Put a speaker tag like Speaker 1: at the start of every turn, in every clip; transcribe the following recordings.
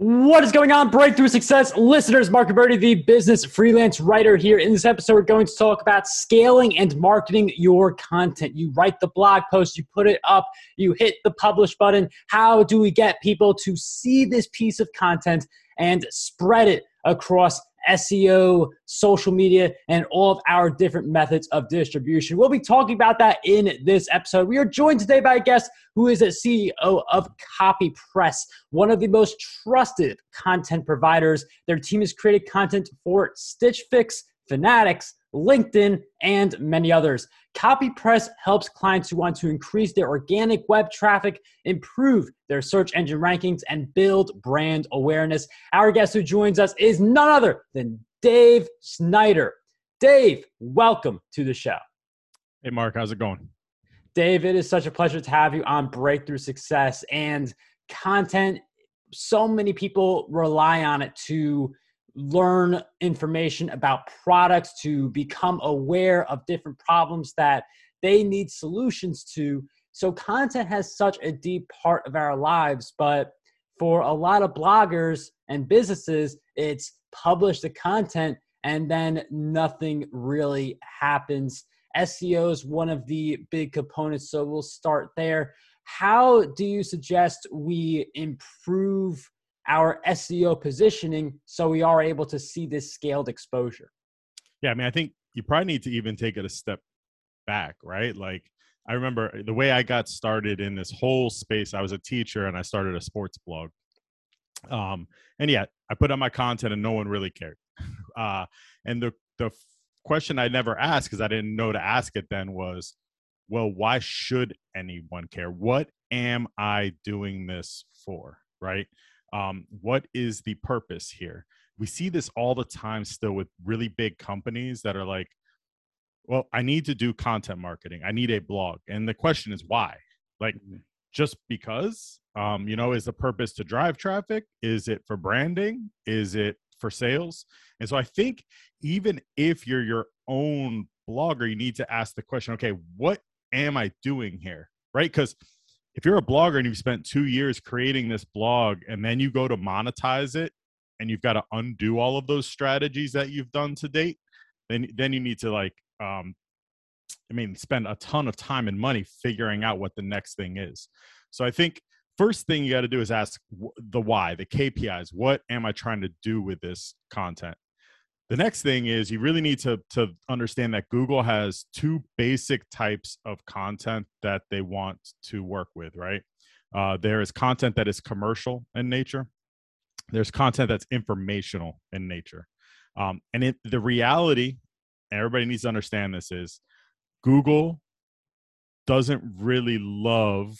Speaker 1: What is going on, Breakthrough Success listeners? Mark Roberti, the business freelance writer here. In this episode, we're going to talk about scaling and marketing your content. You write the blog post, you put it up, you hit the publish button. How do we get people to see this piece of content and spread it across SEO, social media, and all of our different methods of distribution. We'll be talking about that in this episode. We are joined today by a guest who is a CEO of Copy Press, one of the most trusted content providers. Their team has created content for Stitch Fix, Fanatics, LinkedIn, and many others. CopyPress helps clients who want to increase their organic web traffic, improve their search engine rankings, and build brand awareness. Our guest who joins us is none other than Dave Snyder. Dave, welcome to the show.
Speaker 2: Hey, Mark, how's it going?
Speaker 1: Dave, it is such a pleasure to have you on Breakthrough Success and content. So many people rely on it to learn information about products, to become aware of different problems that they need solutions to. So, content has such a deep part of our lives, but for a lot of bloggers and businesses, it's publish the content and then nothing really happens. SEO is one of the big components, so we'll start there. How do you suggest we improve our SEO positioning so we are able to see this scaled exposure?
Speaker 2: Yeah, I mean, I think you probably need to even take it a step back, right? Like, I remember the way I got started in this whole space. I was a teacher and I started a sports blog. Um, and yeah, I put out my content and no one really cared. Uh, and the the question I never asked because I didn't know to ask it then was, well, why should anyone care? What am I doing this for? Right? Um, what is the purpose here? We see this all the time still with really big companies that are like well i need to do content marketing. I need a blog. And the question is why? Like mm-hmm. just because um, you know is the purpose to drive traffic? Is it for branding? Is it for sales? And so i think even if you're your own blogger you need to ask the question okay what am i doing here? Right? Because if you're a blogger and you've spent two years creating this blog and then you go to monetize it and you've got to undo all of those strategies that you've done to date then then you need to like um i mean spend a ton of time and money figuring out what the next thing is. So i think first thing you got to do is ask the why the kpis what am i trying to do with this content the next thing is you really need to to understand that google has two basic types of content that they want to work with right? Uh, there is content that is commercial in nature. There's content that's informational in nature. Um, and it, the reality everybody needs to understand this is google doesn't really love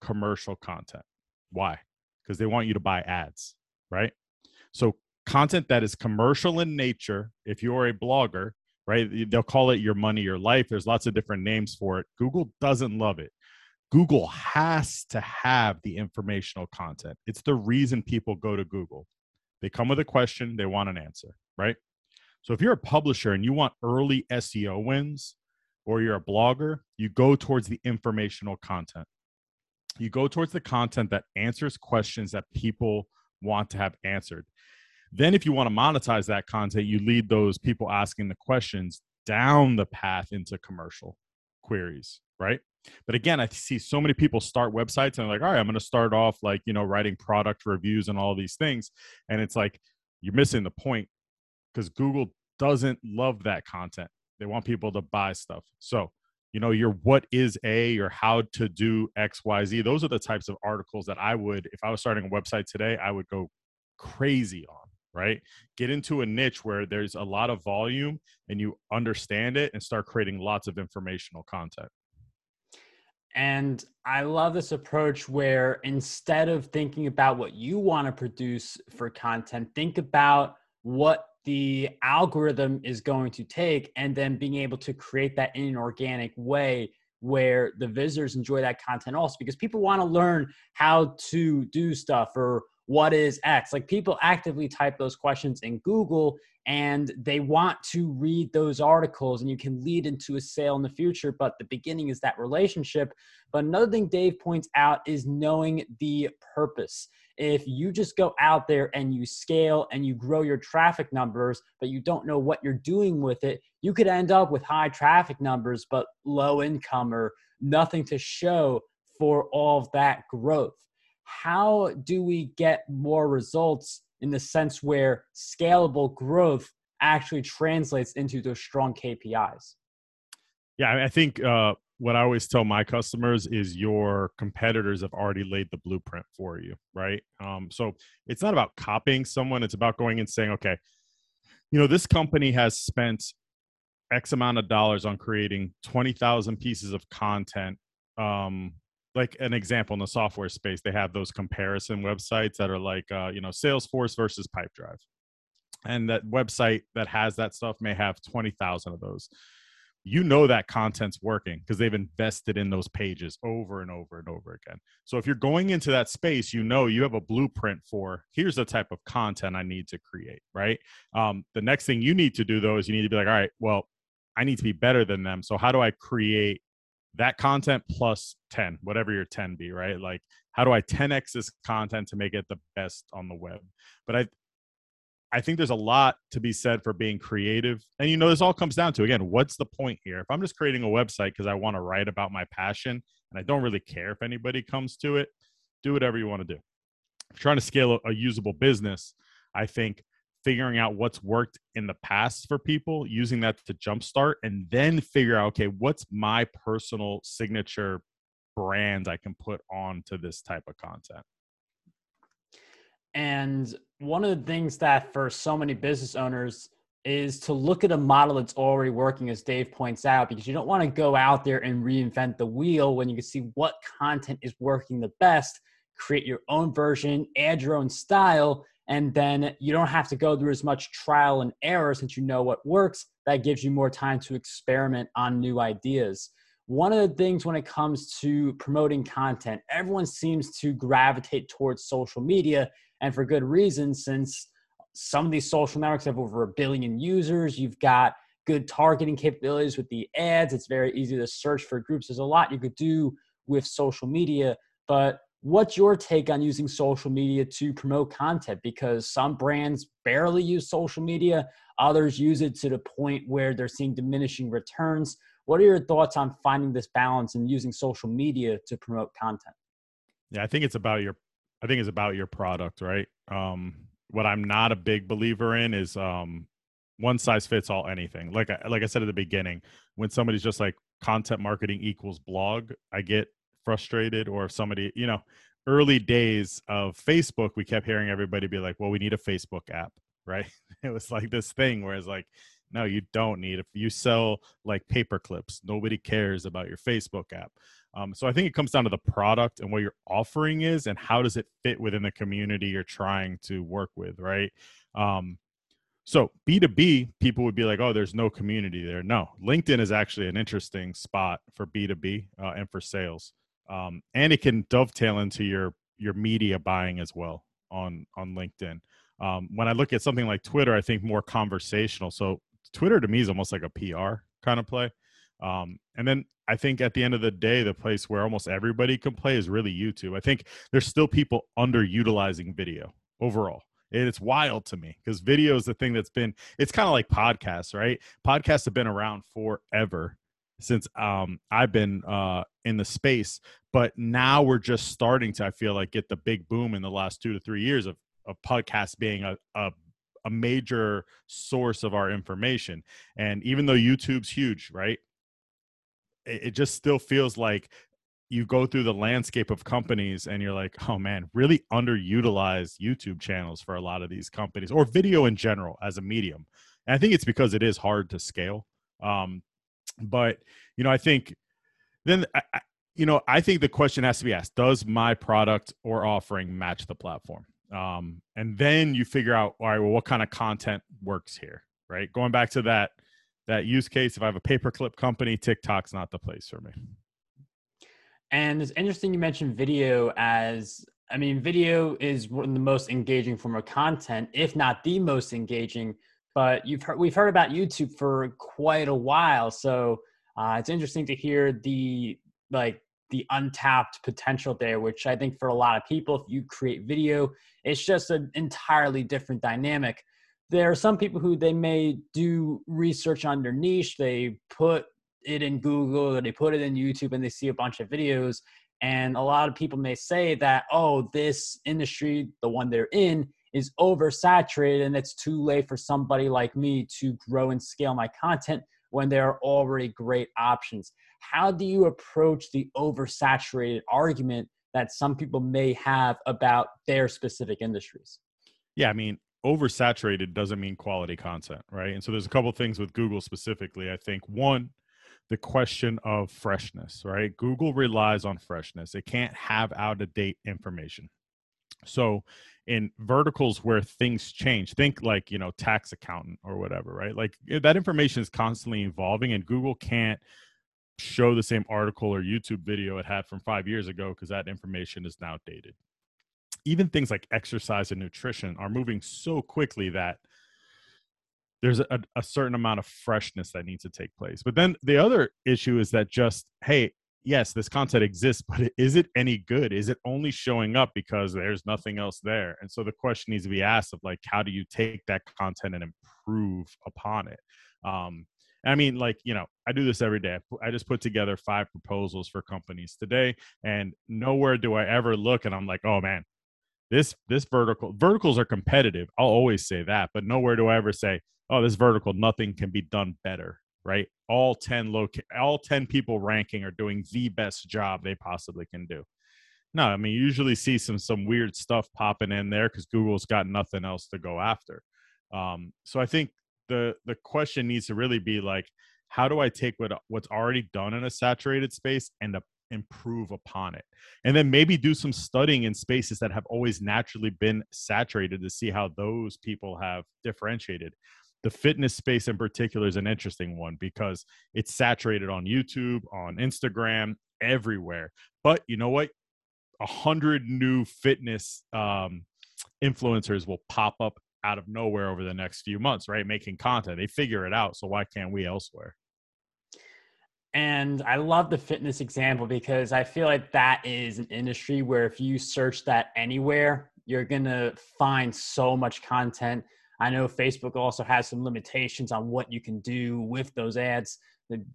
Speaker 2: commercial content. Why? Because they want you to buy ads right? So content that is commercial in nature, if you're a blogger, right, they'll call it your money, your life. There's lots of different names for it. Google doesn't love it. Google has to have the informational content. It's the reason people go to Google. They come with a question, they want an answer, right? So if you're a publisher and you want early SEO wins, or you're a blogger, you go towards the informational content. You go towards the content that answers questions that people want to have answered. Then, if you want to monetize that content, you lead those people asking the questions down the path into commercial queries, right? But again, I see so many people start websites and they're like, all right, I'm going to start off like, you know, writing product reviews and all these things. And it's like, you're missing the point because Google doesn't love that content. They want people to buy stuff. So, you know, your what is a or how to do XYZ. Those are the types of articles that I would, if I was starting a website today, I would go crazy on right? Get into a niche where there's a lot of volume and you understand it and start creating lots of informational content.
Speaker 1: And I love this approach where instead of thinking about what you want to produce for content, think about what the algorithm is going to take and then being able to create that in an organic way where the visitors enjoy that content also because people want to learn how to do stuff or what is X? Like people actively type those questions in Google and they want to read those articles and you can lead into a sale in the future, but the beginning is that relationship. But another thing Dave points out is knowing the purpose. if you just go out there and you scale and you grow your traffic numbers, but you don't know what you're doing with it, you could end up with high traffic numbers, but low income or nothing to show for all of that growth. How do we get more results in the sense where scalable growth actually translates into those strong KPIs?
Speaker 2: Yeah, I think uh, what I always tell my customers is your competitors have already laid the blueprint for you, right? Um, so it's not about copying someone; it's about going and saying, okay, you know, this company has spent X amount of dollars on creating twenty thousand pieces of content. Um, like an example in the software space, they have those comparison websites that are like, uh, you know, Salesforce versus Pipedrive, and that website that has that stuff may have twenty thousand of those you know that content's working because they've invested in those pages over and over and over again. So if you're going into that space, you know you have a blueprint for here's the type of content I need to create, right? Um, the next thing you need to do though is you need to be like, all right, well, I need to be better than them. So how do I create that content plus 10, whatever your 10 be, right? Like how do I 10x this content to make it the best on the web? But I I think there's a lot to be said for being creative. And you know, this all comes down to again, what's the point here? If I'm just creating a website because I want to write about my passion and I don't really care if anybody comes to it, do whatever you want to do. If you're trying to scale a, a usable business, I think figuring out what's worked in the past for people, using that to jumpstart, and then figure out, okay, what's my personal signature brand I can put on to this type of content.
Speaker 1: And one of the things that for so many business owners is to look at a model that's already working, as Dave points out, because you don't want to go out there and reinvent the wheel when you can see what content is working the best, create your own version, add your own style, and then you don't have to go through as much trial and error since you know what works. That gives you more time to experiment on new ideas. One of the things when it comes to promoting content, everyone seems to gravitate towards social media and for good reason since some of these social networks have over a billion users you've got good targeting capabilities with the ads it's very easy to search for groups there's a lot you could do with social media but what's your take on using social media to promote content because some brands barely use social media others use it to the point where they're seeing diminishing returns what are your thoughts on finding this balance and using social media to promote content
Speaker 2: yeah i think it's about your I think it's about your product, right? Um, what I'm not a big believer in is um, one size fits all anything. Like I, like I said at the beginning, when somebody's just like content marketing equals blog, I get frustrated. Or if somebody, you know, early days of Facebook, we kept hearing everybody be like, "Well, we need a Facebook app," right? It was like this thing where it's like, no, you don't need. If you sell like paper clips, nobody cares about your Facebook app. Um, so I think it comes down to the product and what your offering is and how does it fit within the community you're trying to work with, right? Um, so B2B, people would be like, oh, there's no community there. No, LinkedIn is actually an interesting spot for B2B uh, and for sales. Um, and it can dovetail into your your media buying as well on on LinkedIn. Um, when I look at something like Twitter, I think more conversational. So Twitter to me is almost like a PR kind of play. Um, and then I think at the end of the day, the place where almost everybody can play is really YouTube. I think there's still people underutilizing video overall. And it's wild to me because video is the thing that's been, it's kind of like podcasts, right? Podcasts have been around forever since um, I've been uh, in the space, but now we're just starting to, I feel like, get the big boom in the last two to three years of, of podcasts being a, a a major source of our information. And even though YouTube's huge, right? it, just still feels like you go through the landscape of companies and you're like, oh man, really underutilized YouTube channels for a lot of these companies or video in general as a medium. And I think it's because it is hard to scale. Um, but you know, I think then I, you know, I think the question has to be asked: Does my product or offering match the platform? Um, and then you figure out, all right, well, what kind of content works here, right? Going back to that that use case. If I have a paperclip company, TikTok's not the place for me.
Speaker 1: And it's interesting you mentioned video as I mean, video is one of the most engaging form of content, if not the most engaging. But you've heard we've heard about YouTube for quite a while, so uh, it's interesting to hear the like the untapped potential there, which I think for a lot of people, if you create video, it's just an entirely different dynamic. There are some people who they may do research on their niche. They put it in Google or they put it in YouTube and they see a bunch of videos. And a lot of people may say that, oh, this industry, the one they're in, is oversaturated and it's too late for somebody like me to grow and scale my content when there are already great options. How do you approach the oversaturated argument that some people may have about their specific industries?
Speaker 2: Yeah, I mean, oversaturated doesn't mean quality content, right? And so there's a couple things with Google specifically. I think one, the question of freshness, right? Google relies on freshness. It can't have out of date information. So in verticals where things change think like you know tax accountant or whatever right? Like eh, that information is constantly evolving and google can't show the same article or youtube video it had from five years ago because that information is now dated. Even things like exercise and nutrition are moving so quickly that there's a, a certain amount of freshness that needs to take place. But then the other issue is that just hey yes, this content exists, but is it any good? Is it only showing up because there's nothing else there? And so the question needs to be asked of like, how do you take that content and improve upon it? Um, I mean, like, you know, I do this every day. I just put together five proposals for companies today, and nowhere do I ever look and I'm like, oh man, this this vertical verticals are competitive. I'll always say that, but nowhere do I ever say, oh, this vertical, nothing can be done better right? All 10 loca- all 10 people ranking are doing the best job they possibly can do. No, I mean, you usually see some some weird stuff popping in there because Google's got nothing else to go after. Um, so I think the the question needs to really be like, how do I take what what's already done in a saturated space and uh, improve upon it, and then maybe do some studying in spaces that have always naturally been saturated to see how those people have differentiated the fitness space in particular is an interesting one because it's saturated on YouTube, on Instagram, everywhere. But you know what? A hundred new fitness um, influencers will pop up out of nowhere over the next few months, right? Making content. They figure it out. So why can't we elsewhere?
Speaker 1: And I love the fitness example because I feel like that is an industry where if you search that anywhere, you're going to find so much content I know Facebook also has some limitations on what you can do with those ads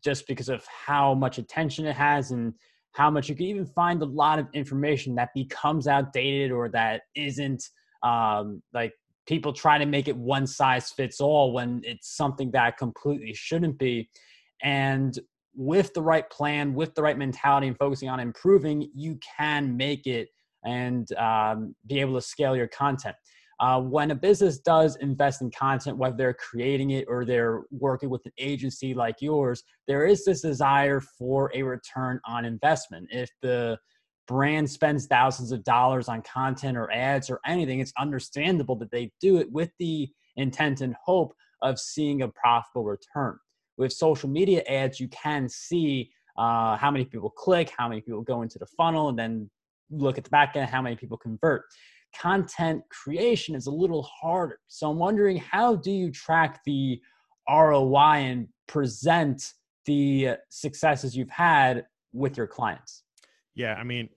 Speaker 1: just because of how much attention it has and how much you can even find a lot of information that becomes outdated or that isn't um, like people try to make it one size fits all when it's something that completely shouldn't be. And with the right plan, with the right mentality, and focusing on improving, you can make it and um, be able to scale your content. Uh, when a business does invest in content, whether they're creating it or they're working with an agency like yours, there is this desire for a return on investment. If the brand spends thousands of dollars on content or ads or anything, it's understandable that they do it with the intent and hope of seeing a profitable return. With social media ads, you can see uh, how many people click, how many people go into the funnel, and then look at the back end, how many people convert content creation is a little harder. So I'm wondering how do you track the ROI and present the successes you've had with your clients?
Speaker 2: Yeah, I mean,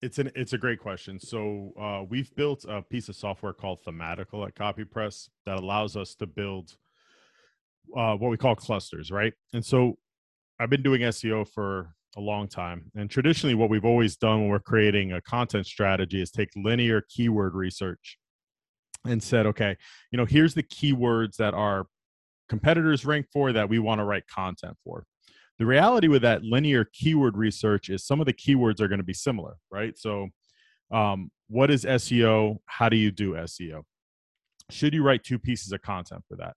Speaker 2: it's an it's a great question. So uh, we've built a piece of software called Thematical at CopyPress that allows us to build uh, what we call clusters, right? And so I've been doing SEO for a long time. And traditionally, what we've always done when we're creating a content strategy is take linear keyword research and said, okay, you know, here's the keywords that our competitors rank for that we want to write content for. The reality with that linear keyword research is some of the keywords are going to be similar, right? So, um, what is SEO? How do you do SEO? Should you write two pieces of content for that?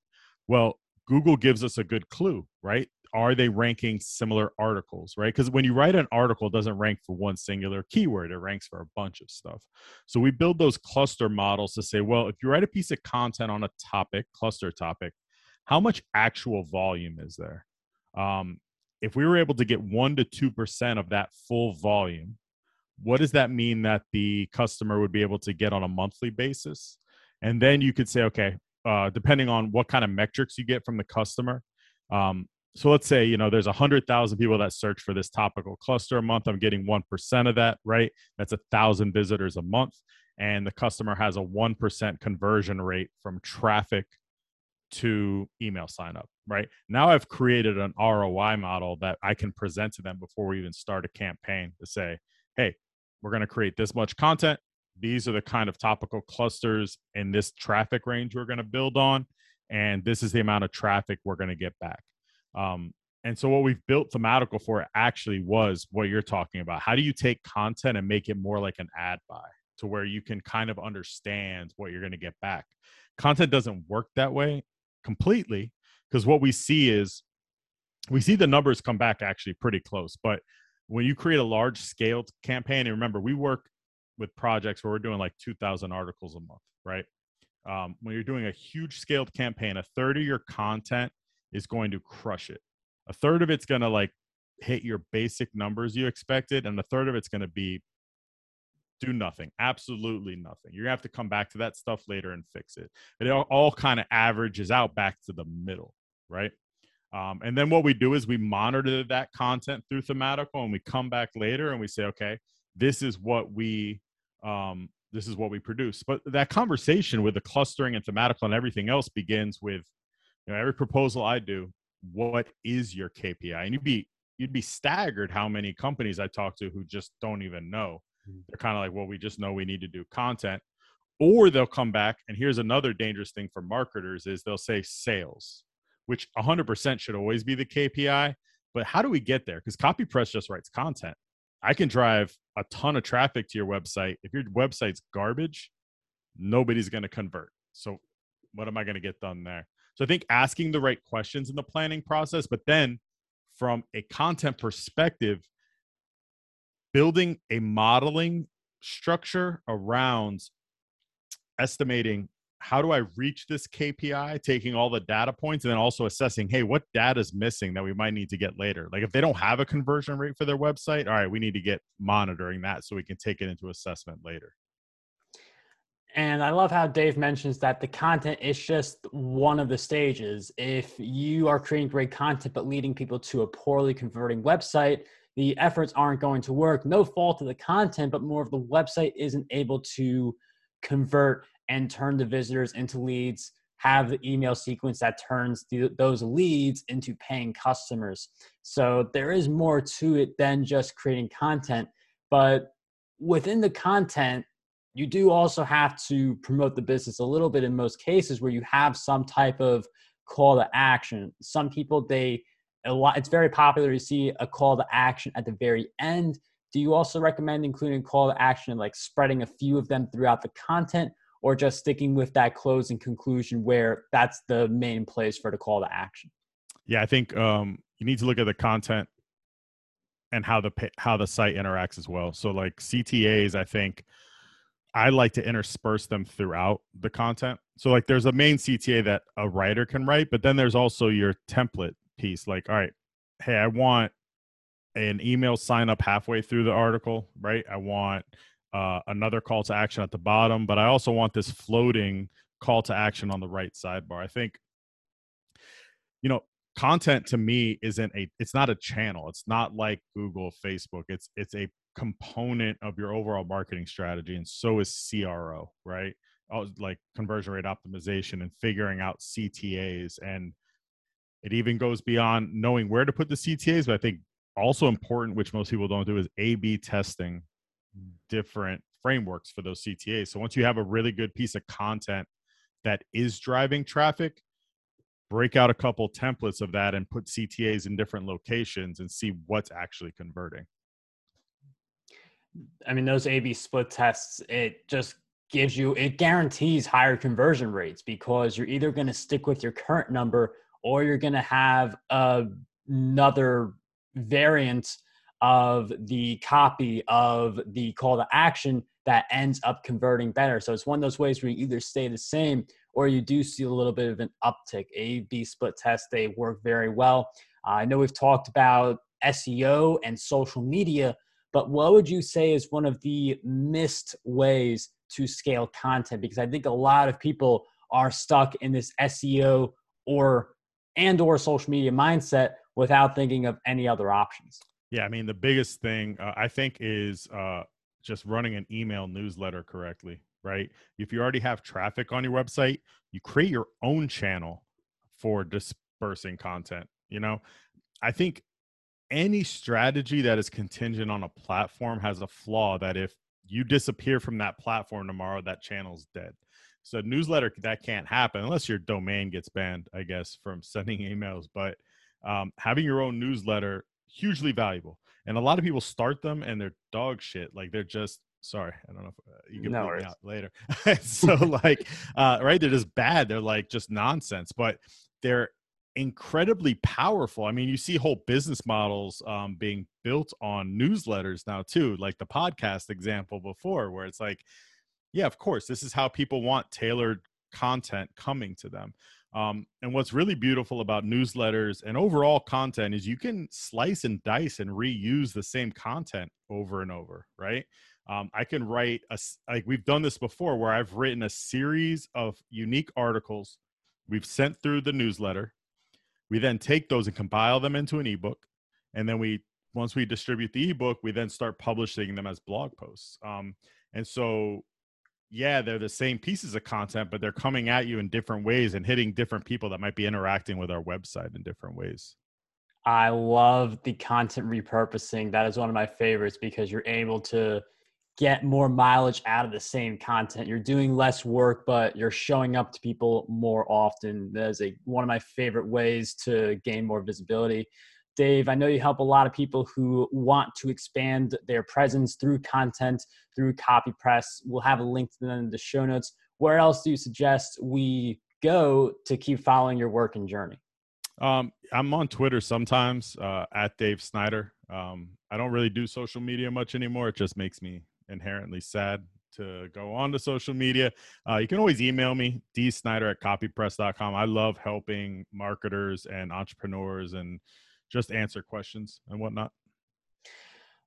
Speaker 2: Well, Google gives us a good clue, right? Are they ranking similar articles right? Because when you write an article it doesn't rank for one singular keyword it ranks for a bunch of stuff. So we build those cluster models to say well if you write a piece of content on a topic cluster topic how much actual volume is there? Um, if we were able to get 1 to 2% of that full volume what does that mean that the customer would be able to get on a monthly basis? And then you could say okay uh, depending on what kind of metrics you get from the customer um, so let's say you know there's a hundred thousand people that search for this topical cluster a month. I'm getting one percent of that, right? That's a thousand visitors a month, and the customer has a one percent conversion rate from traffic to email sign up, right? Now I've created an ROI model that I can present to them before we even start a campaign to say, hey, we're going to create this much content. These are the kind of topical clusters in this traffic range we're going to build on. And this is the amount of traffic we're going to get back. Um, and so, what we've built thematical for actually was what you're talking about. How do you take content and make it more like an ad buy to where you can kind of understand what you're going to get back? Content doesn't work that way completely because what we see is we see the numbers come back actually pretty close. But when you create a large scaled campaign, and remember, we work with projects where we're doing like 2,000 articles a month, right? Um, when you're doing a huge scaled campaign, a third of your content is going to crush it. A third of it's going to like hit your basic numbers you expected, and a third of it's going to be do nothing, absolutely nothing. You're gonna have to come back to that stuff later and fix it. It all, all kind of averages out back to the middle, right? Um, and then what we do is we monitor that content through thematical, and we come back later and we say, okay, this is what we um, this is what we produce. But that conversation with the clustering and thematical and everything else begins with, you know, every proposal I do, what is your KPI? And you'd be you'd be staggered how many companies I talk to who just don't even know Mm. They're kind of like, well, we just know we need to do content. Or they'll come back, and here's another dangerous thing for marketers is they'll say sales, which 100% should always be the KPI. But how do we get there? Because CopyPress just writes content. I can drive a ton of traffic to your website. If your website's garbage, nobody's going to convert. So, what am I going to get done there? So, I think asking the right questions in the planning process, but then from a content perspective, building a modeling structure around estimating how do I reach this KPI, taking all the data points, and then also assessing, hey, what data is missing that we might need to get later? Like if they don't have a conversion rate for their website, all right, we need to get monitoring that so we can take it into assessment later.
Speaker 1: And I love how Dave mentions that the content is just one of the stages. If you are creating great content but leading people to a poorly converting website, the efforts aren't going to work. No fault of the content, but more of the website isn't able to convert and turn the visitors into leads, have the email sequence that turns those leads into paying customers. So there is more to it than just creating content. But within the content, you do also have to promote the business a little bit in most cases where you have some type of call to action. Some people, they a lot it's very popular to see a call to action at the very end. Do you also recommend including call to action like spreading a few of them throughout the content or just sticking with that closing conclusion where that's the main place for the call to action?
Speaker 2: Yeah i think um, you need to look at the content and how the how the site interacts as well. So like ctas i think i like to intersperse them throughout the content. So like there's a main cta that a writer can write but then there's also your template piece like all right hey i want an email sign up halfway through the article right? I want uh, another call to action at the bottom but i also want this floating call to action on the right sidebar. I think you know content to me isn't a it's not a channel. It's not like google facebook. It's it's a component of your overall marketing strategy and so is cro right oh, like conversion rate optimization and figuring out ctas and it even goes beyond knowing where to put the CTAs, but I think also important, which most people don't do, is A B testing different frameworks for those CTAs. So once you have a really good piece of content that is driving traffic, break out a couple templates of that and put CTAs in different locations and see what's actually converting.
Speaker 1: I mean, those A B split tests, it just gives you, it guarantees higher conversion rates because you're either going to stick with your current number or you're going to have another variant of the copy of the call to action that ends up converting better. So it's one of those ways where you either stay the same or you do see a little bit of an uptick. A B split test, they work very well. Uh, I know we've talked about SEO and social media, but what would you say is one of the missed ways to scale content? Because I think a lot of people are stuck in this SEO or and or social media mindset without thinking of any other options.
Speaker 2: Yeah, I mean the biggest thing uh, I think is uh, just running an email newsletter correctly, right? If you already have traffic on your website, you create your own channel for dispersing content. You know, I think any strategy that is contingent on a platform has a flaw that if you disappear from that platform tomorrow, that channel's dead. So newsletter that can't happen unless your domain gets banned, I guess, from sending emails. But um, having your own newsletter hugely valuable. And a lot of people start them and they're dog shit. Like they're just sorry, I don't know if uh, you can no me out later. so like, uh, right? They're just bad. They're like just nonsense, but they're incredibly powerful. I mean, you see whole business models um, being built on newsletters now too, like the podcast example before, where it's like yeah, of course, this is how people want tailored content coming to them. Um, and what's really beautiful about newsletters and overall content is you can slice and dice and reuse the same content over and over, right? Um, I can write a like we've done this before where I've written a series of unique articles we've sent through the newsletter. We then take those and compile them into an ebook, and then we once we distribute the ebook, we then start publishing them as blog posts. Um, and so yeah, they're the same pieces of content, but they're coming at you in different ways and hitting different people that might be interacting with our website in different ways.
Speaker 1: I love the content repurposing. That is one of my favorites because you're able to get more mileage out of the same content. You're doing less work, but you're showing up to people more often. That is a one of my favorite ways to gain more visibility. Dave, I know you help a lot of people who want to expand their presence through content, through copy press. We'll have a link to them in the show notes. Where else do you suggest we go to keep following your work and journey?
Speaker 2: Um, I'm on Twitter sometimes uh, at Dave Snyder. Um, I don't really do social media much anymore. It just makes me inherently sad to go on to social media. Uh, you can always email me, dsnyder at copypress.com. I love helping marketers and entrepreneurs and just answer questions and whatnot.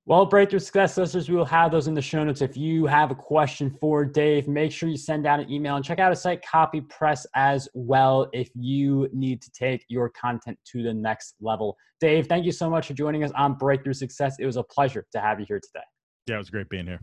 Speaker 1: Well, Breakthrough Success listeners, we will have those in the show notes. If you have a question for Dave, make sure you send out an email and check out his site, CopyPress, as well, if you need to take your content to the next level. Dave, thank you so much for joining us on Breakthrough Success. It was a pleasure to have you here today.
Speaker 2: Yeah, it was great being here.